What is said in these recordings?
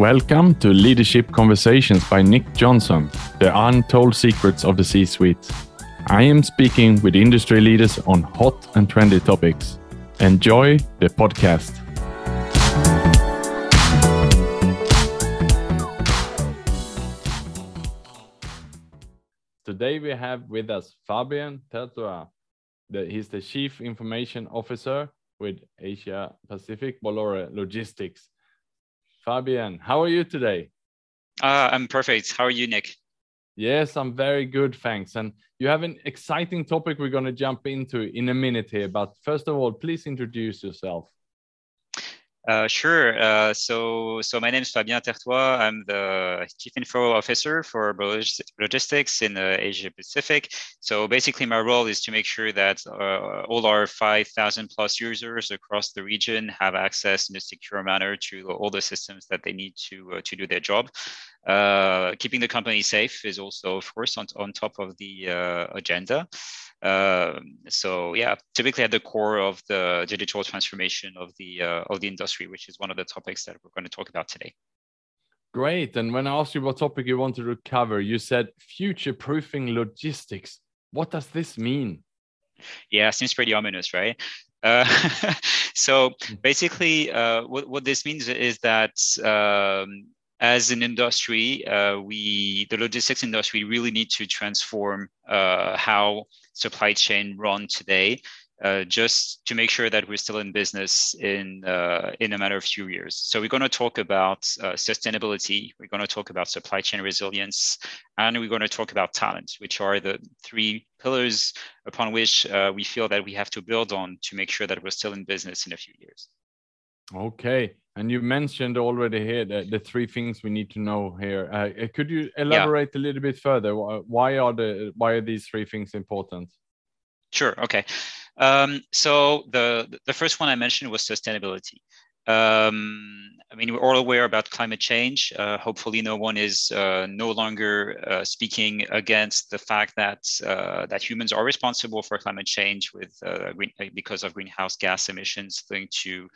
Welcome to Leadership Conversations by Nick Jonsson, the untold secrets of the C suite. I am speaking with industry leaders on hot and trendy topics. Enjoy the podcast. Today we have with us Fabien Tertois. He's the Chief Information Officer with Asia Pacific Bolloré Logistics. Fabien, how are you today? Uh, I'm perfect. How are you, Nick? Yes, I'm very good, thanks. And you have an exciting topic we're going to jump into in a minute here. But first of all, please introduce yourself. Uh, sure. Uh, so, so my name is Fabien Tertois. I'm the Chief Info Officer for logistics in uh, Asia Pacific. So basically, my role is to make sure that uh, all our 5,000 plus users across the region have access in a secure manner to all the systems that they need to uh, to do their job. Uh, keeping the company safe is also, of course, on, on top of the agenda. Um, so yeah, typically at the core of the digital transformation of the uh, of the industry, which is one of the topics that we're going to talk about today. Great. And when I asked you what topic you wanted to cover, you said future proofing logistics. What does this mean? Yeah, seems pretty ominous, right? Uh, so hmm. basically, uh, what, what this means is that um, as an industry, uh, we the logistics industry really need to transform uh, how supply chain run today, uh, just to make sure that we're still in business in uh, in a matter of few years. So we're going to talk about uh, sustainability. We're going to talk about supply chain resilience, and we're going to talk about talent, which are the three pillars upon which uh, we feel that we have to build on to make sure that we're still in business in a few years. Okay. And you mentioned already here the, the three things we need to know here. Uh, uh could you elaborate yeah. a little bit further? Why are the why are these three things important? Sure. Okay. Um, so the the first one I mentioned was sustainability. Um, I mean, we're all aware about climate change. Uh, hopefully, no one is uh, no longer uh, speaking against the fact that uh, that humans are responsible for climate change with uh, green, because of greenhouse gas emissions linked to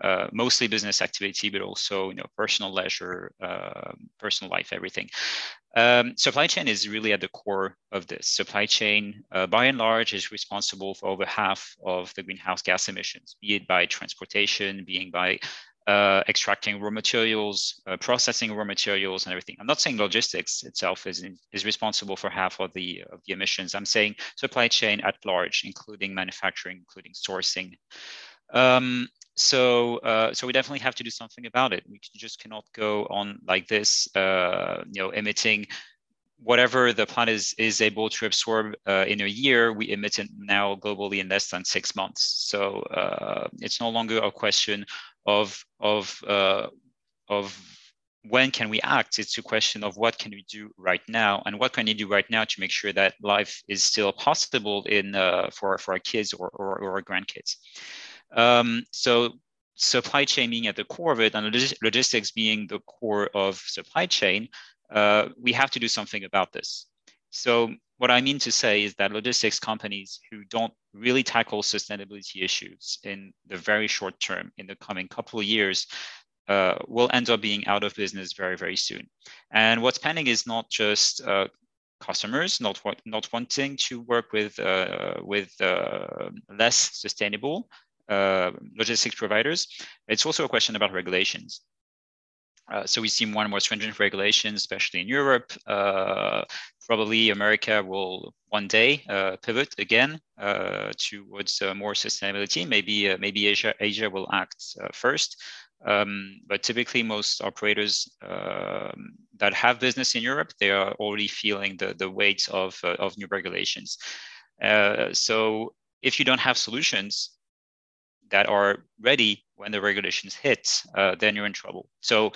uh, mostly business activity, but also you know personal leisure, personal life, everything. Um, supply chain is really at the core of this. Supply chain, uh, by and large, is responsible for over half of the greenhouse gas emissions, be it by transportation, being by uh, extracting raw materials, uh, processing raw materials, and everything. I'm not saying logistics itself is is responsible for half of the of the emissions. I'm saying supply chain at large, including manufacturing, including sourcing. Um, so uh, so we definitely have to do something about it. We just cannot go on like this uh, you know emitting whatever the planet is, is able to absorb uh, in a year. We emit it now globally in less than six months. So uh, it's no longer a question of of uh, of when can we act. It's a question of what can we do right now and what can we do right now to make sure that life is still possible in uh, for for our kids or, or, or our grandkids um, so supply chain being at the core of it and logistics being the core of supply chain, uh, we have to do something about this. So what I mean to say is that logistics companies who don't really tackle sustainability issues in the very short term, in the coming couple of years, uh, will end up being out of business very, very soon. And what's pending is not just uh, customers not not wanting to work with uh, with uh, less sustainable logistics providers. It's also a question about regulations. Uh, so we see more and more stringent regulations, especially in Europe. Uh, probably America will one day uh, pivot again uh, towards uh, more sustainability. Maybe maybe Asia Asia will act first. Um, but typically, most operators um, that have business in Europe, they are already feeling the, the weight of, of new regulations. so if you don't have solutions, that are ready when the regulations hit, uh, then you're in trouble. So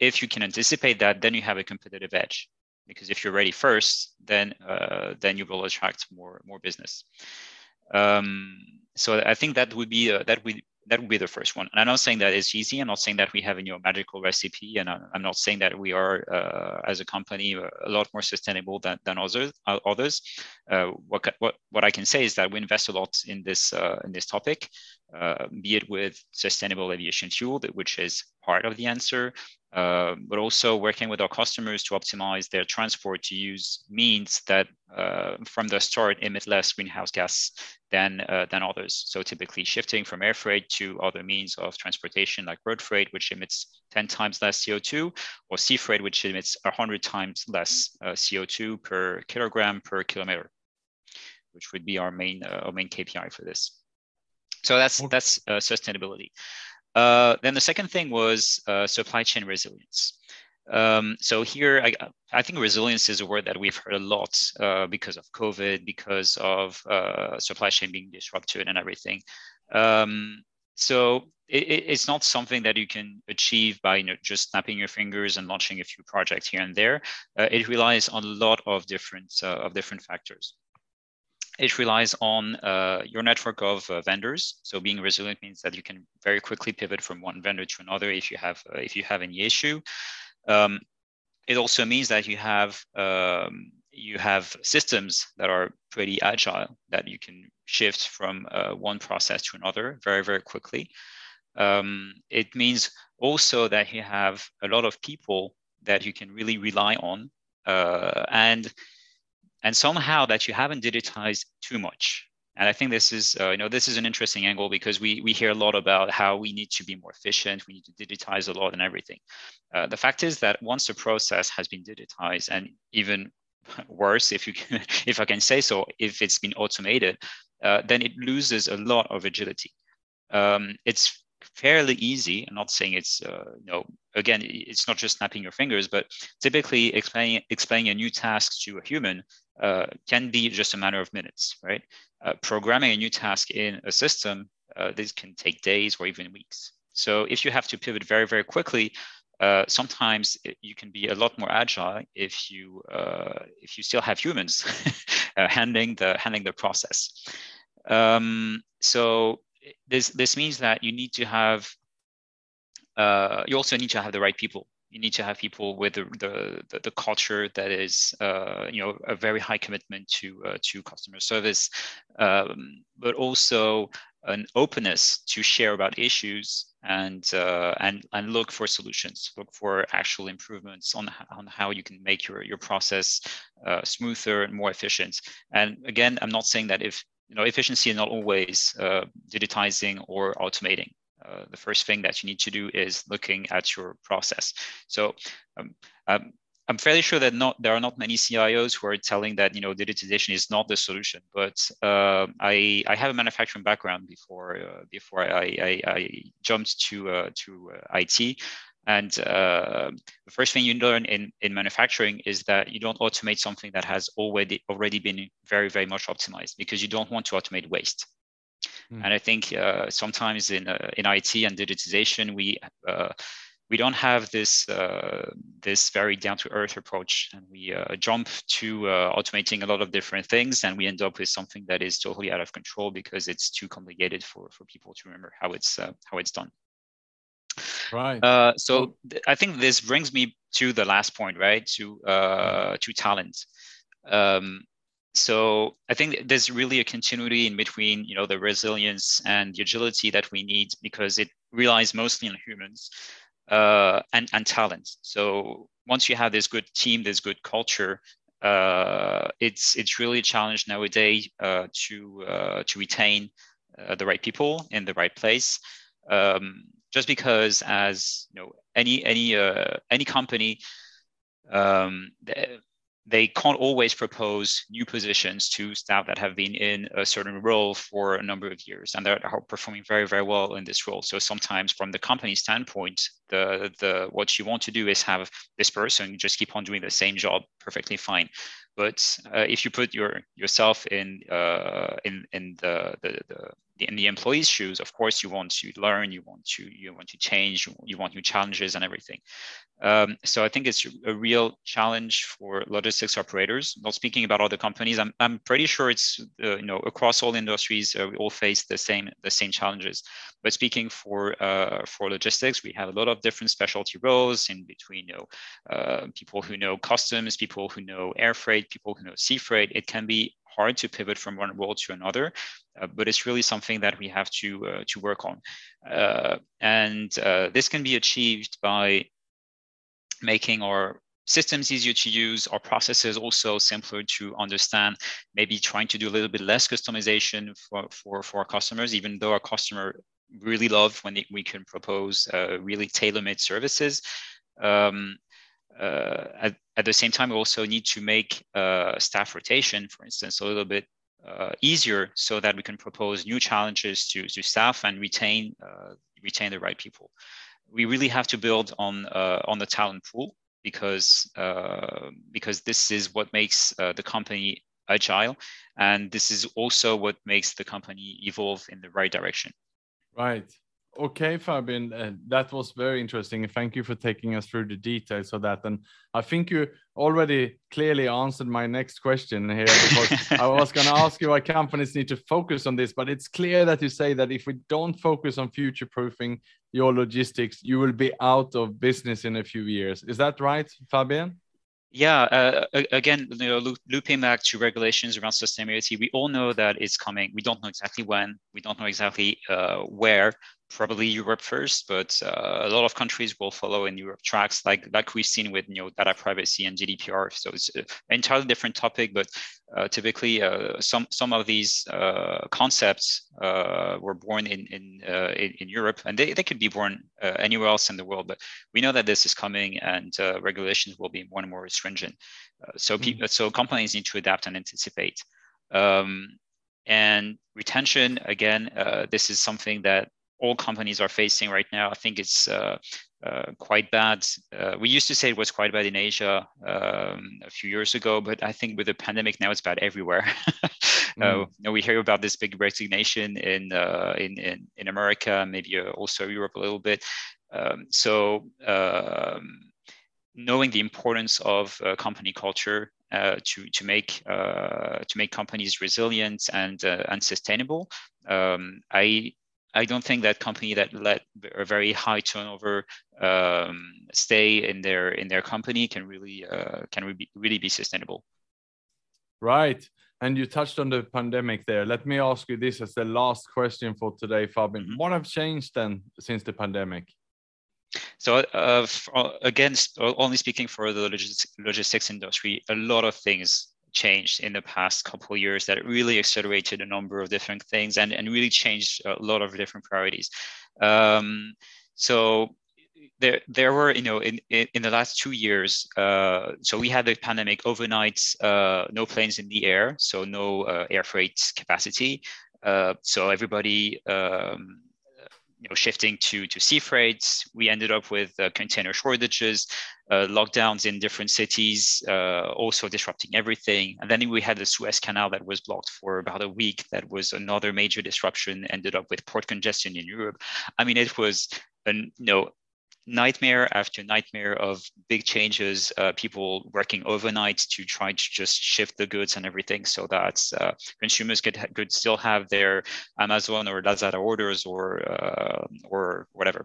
if you can anticipate that, then you have a competitive edge. Because if you're ready first, then uh, then you will attract more more business. Um, so I think that would be uh, that would that would be the first one. And I'm not saying that it's easy. I'm not saying that we have a know, magical recipe, and I'm not saying that we are uh, as a company a lot more sustainable than, than others. Uh, others. Uh, what, what what I can say is that we invest a lot in this uh, in this topic, uh, be it with sustainable aviation fuel, which is part of the answer, uh, but also working with our customers to optimize their transport to use means that uh, from the start emit less greenhouse gas than, uh, than others. So typically shifting from air freight to other means of transportation like road freight, which emits 10 times less CO2, or sea freight, which emits 100 times less uh, CO2 per kilogram per kilometer, which would be our main, uh, our main KPI for this. So that's, that's sustainability. Uh, then the second thing was uh, supply chain resilience. Um, so here, I, I, think resilience is a word that we've heard a lot uh, because of COVID, because of uh, supply chain being disrupted and everything. Um, so it, it's not something that you can achieve by you know, just snapping your fingers and launching a few projects here and there. Uh, it relies on a lot of different of different factors it relies on uh, your network of uh, vendors. So being resilient means that you can very quickly pivot from one vendor to another if you have uh, if you have any issue. Um, it also means that you have um, you have systems that are pretty agile that you can shift from uh, one process to another very very quickly. Um, it means also that you have a lot of people that you can really rely on uh, and and somehow that you haven't digitized too much. And I think this is, uh, you know, this is an interesting angle because we we hear a lot about how we need to be more efficient, we need to digitize a lot and everything. Uh, the fact is that once the process has been digitized, and even worse, if you can, if I can say so, if it's been automated, uh, then it loses a lot of agility. Um, it's fairly easy. I'm not saying it's, uh, you know, again, it's not just snapping your fingers, but typically explaining explaining a new task to a human uh, can be just a matter of minutes, right? Uh, programming a new task in a system, uh, this can take days or even weeks. So if you have to pivot very, very quickly, uh, sometimes you can be a lot more agile if you uh, if you still have humans uh, handling the handling the process. Um, so this this means that you need to have you also need to have the right people you need to have people with the the, the, culture that is uh, you know a very high commitment to uh, to customer service, um, but also an openness to share about issues and uh, and and look for solutions, look for actual improvements on on how you can make your your process uh, smoother and more efficient. And again, I'm not saying that if you know efficiency is not always uh, digitizing or automating uh, the first thing that you need to do is looking at your process. So um, um, I'm fairly sure that not there are not many CIOs who are telling that you know digitization is not the solution. But uh, I I have a manufacturing background before uh, before I, I, I, jumped to uh, to uh, IT. And uh, the first thing you learn in, in manufacturing is that you don't automate something that has already already been very very much optimized because you don't want to automate waste. Mm. And I think uh, sometimes in uh, in IT and digitization, we uh, we don't have this uh, this very down to earth approach, and we uh, jump to uh, automating a lot of different things, and we end up with something that is totally out of control because it's too complicated for for people to remember how it's how it's done. Right. so th- I think this brings me to the last point, right? To to talent. Um, so I think there's really a continuity in between, you know, the resilience and the agility that we need because it relies mostly on humans uh, and and talent. So once you have this good team, this good culture, uh, it's it's really a challenge nowadays uh, to uh, to retain uh, the right people in the right place. Um, just because, as you know, any any uh, any company. Um, they can't always propose new positions to staff that have been in a certain role for a number of years and they're performing very very well in this role so sometimes from the company standpoint the the what you want to do is have this person just keep on doing the same job perfectly fine but uh, if you put your yourself in uh, in in the, the, the in the employee's shoes, of course, you want to learn, you want to you want to change, you want new challenges and everything. Um, so I think it's a real challenge for logistics operators. Not speaking about other companies, I'm, I'm pretty sure it's uh, you know across all industries uh, we all face the same the same challenges. But speaking for uh, for logistics, we have a lot of different specialty roles in between you know uh, people who know customs, people who know air freight, people who know sea freight. It can be hard to pivot from one role to another, uh, but it's really something that we have to uh, to work on. Uh, and uh, this can be achieved by making our systems easier to use, our processes also simpler to understand, maybe trying to do a little bit less customization for, for, for our customers, even though our customer really love when we can propose uh, really tailor-made services. Um, uh, at, at, the same time, we also need to make uh, staff rotation, for instance, a little bit uh, easier so that we can propose new challenges to, to staff and retain, uh, retain the right people. We really have to build on, uh, on the talent pool because, because this is what makes the company agile. And this is also what makes the company evolve in the right direction. Right. Okay, Fabien, uh, that was very interesting. Thank you for taking us through the details of that. And I think you already clearly answered my next question here because I was going to ask you why companies need to focus on this, but it's clear that you say that if we don't focus on future proofing your logistics, you will be out of business in a few years. Is that right, Fabien? Yeah, uh, again, you know, looping back to regulations around sustainability, we all know that it's coming. We don't know exactly when, we don't know exactly uh, where, probably Europe first, but uh, a lot of countries will follow in Europe tracks, like like we've seen with you know data privacy and GDPR. So it's an entirely different topic, but uh, typically uh, some some of these uh, concepts uh, were born in in, uh, in, in Europe, and they, they could be born anywhere else in the world. But we know that this is coming, and regulations will be more and more stringent. so mm-hmm. people, so companies need to adapt and anticipate. Um, and retention, again, this is something that all companies are facing right now. I think it's uh, uh, quite bad. Uh, we used to say it was quite bad in Asia um, a few years ago, but I think with the pandemic now it's bad everywhere. Uh, mm. we hear about this big resignation in uh, in, in, in America, maybe uh, also Europe a little bit. Um, so um, knowing the importance of company culture uh, to to make uh, to make companies resilient and uh, and sustainable. Um, I I don't think that company that let a very high turnover um, stay in their in their company can really uh, can re- really be sustainable. Right, and you touched on the pandemic there. Let me ask you this as the last question for today, Fabien. Mm-hmm. What have changed then since the pandemic? So uh, again, only speaking for the logistics industry, a lot of things changed in the past couple years that really accelerated a number of different things and, and really changed a lot of different priorities. Um, so there, there were, you know, in, in, in the last two years, uh, so we had the pandemic overnight, uh, no planes in the air, so no uh, air freight capacity. Uh, so everybody um, you know, shifting to, to sea freight. We ended up with uh, container shortages, uh, lockdowns in different cities, uh, also disrupting everything. And then we had the Suez Canal that was blocked for about a week. That was another major disruption, ended up with port congestion in Europe. I mean, it was an, you know, nightmare after nightmare of big changes, uh, people working overnight to try to just shift the goods and everything so that uh, consumers could, could still have their Amazon or Lazada orders or, uh, or whatever.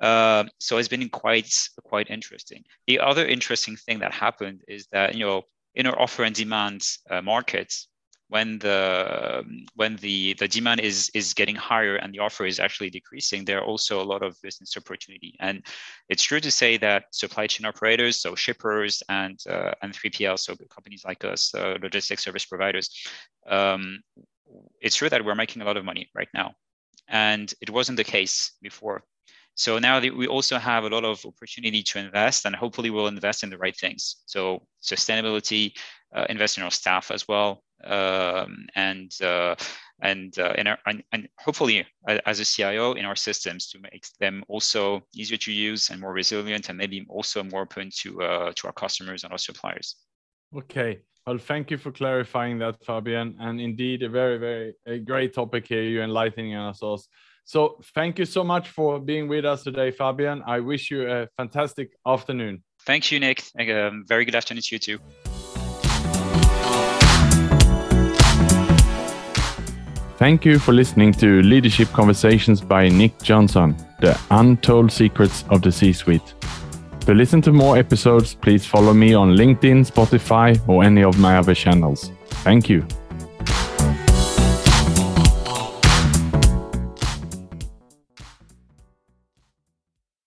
Uh, so it's been quite, quite interesting. The other interesting thing that happened is that, you know, in our offer and demand uh, markets, when the when the the demand is is getting higher and the offer is actually decreasing there are also a lot of business opportunity. And it's true to say that supply chain operators so shippers and uh, and 3pl so companies like us uh, logistics service providers um, it's true that we're making a lot of money right now. And it wasn't the case before. So now we also have a lot of opportunity to invest and hopefully we'll invest in the right things. So sustainability invest in our staff as well um, and uh, and, uh, our, and, and hopefully as a CIO in our systems to make them also easier to use and more resilient and maybe also more open to uh, to our customers and our suppliers. Okay. Well, thank you for clarifying that, Fabien. And indeed, a very, very a great topic here. You're enlightening us. all. So thank you so much for being with us today, Fabien. I wish you a fantastic afternoon. Thank you, Nick. Um, very good afternoon to you too. Thank you for listening to Leadership Conversations by Nick Jonsson, the untold secrets of the C suite. To listen to more episodes, please follow me on LinkedIn, Spotify, or any of my other channels. Thank you.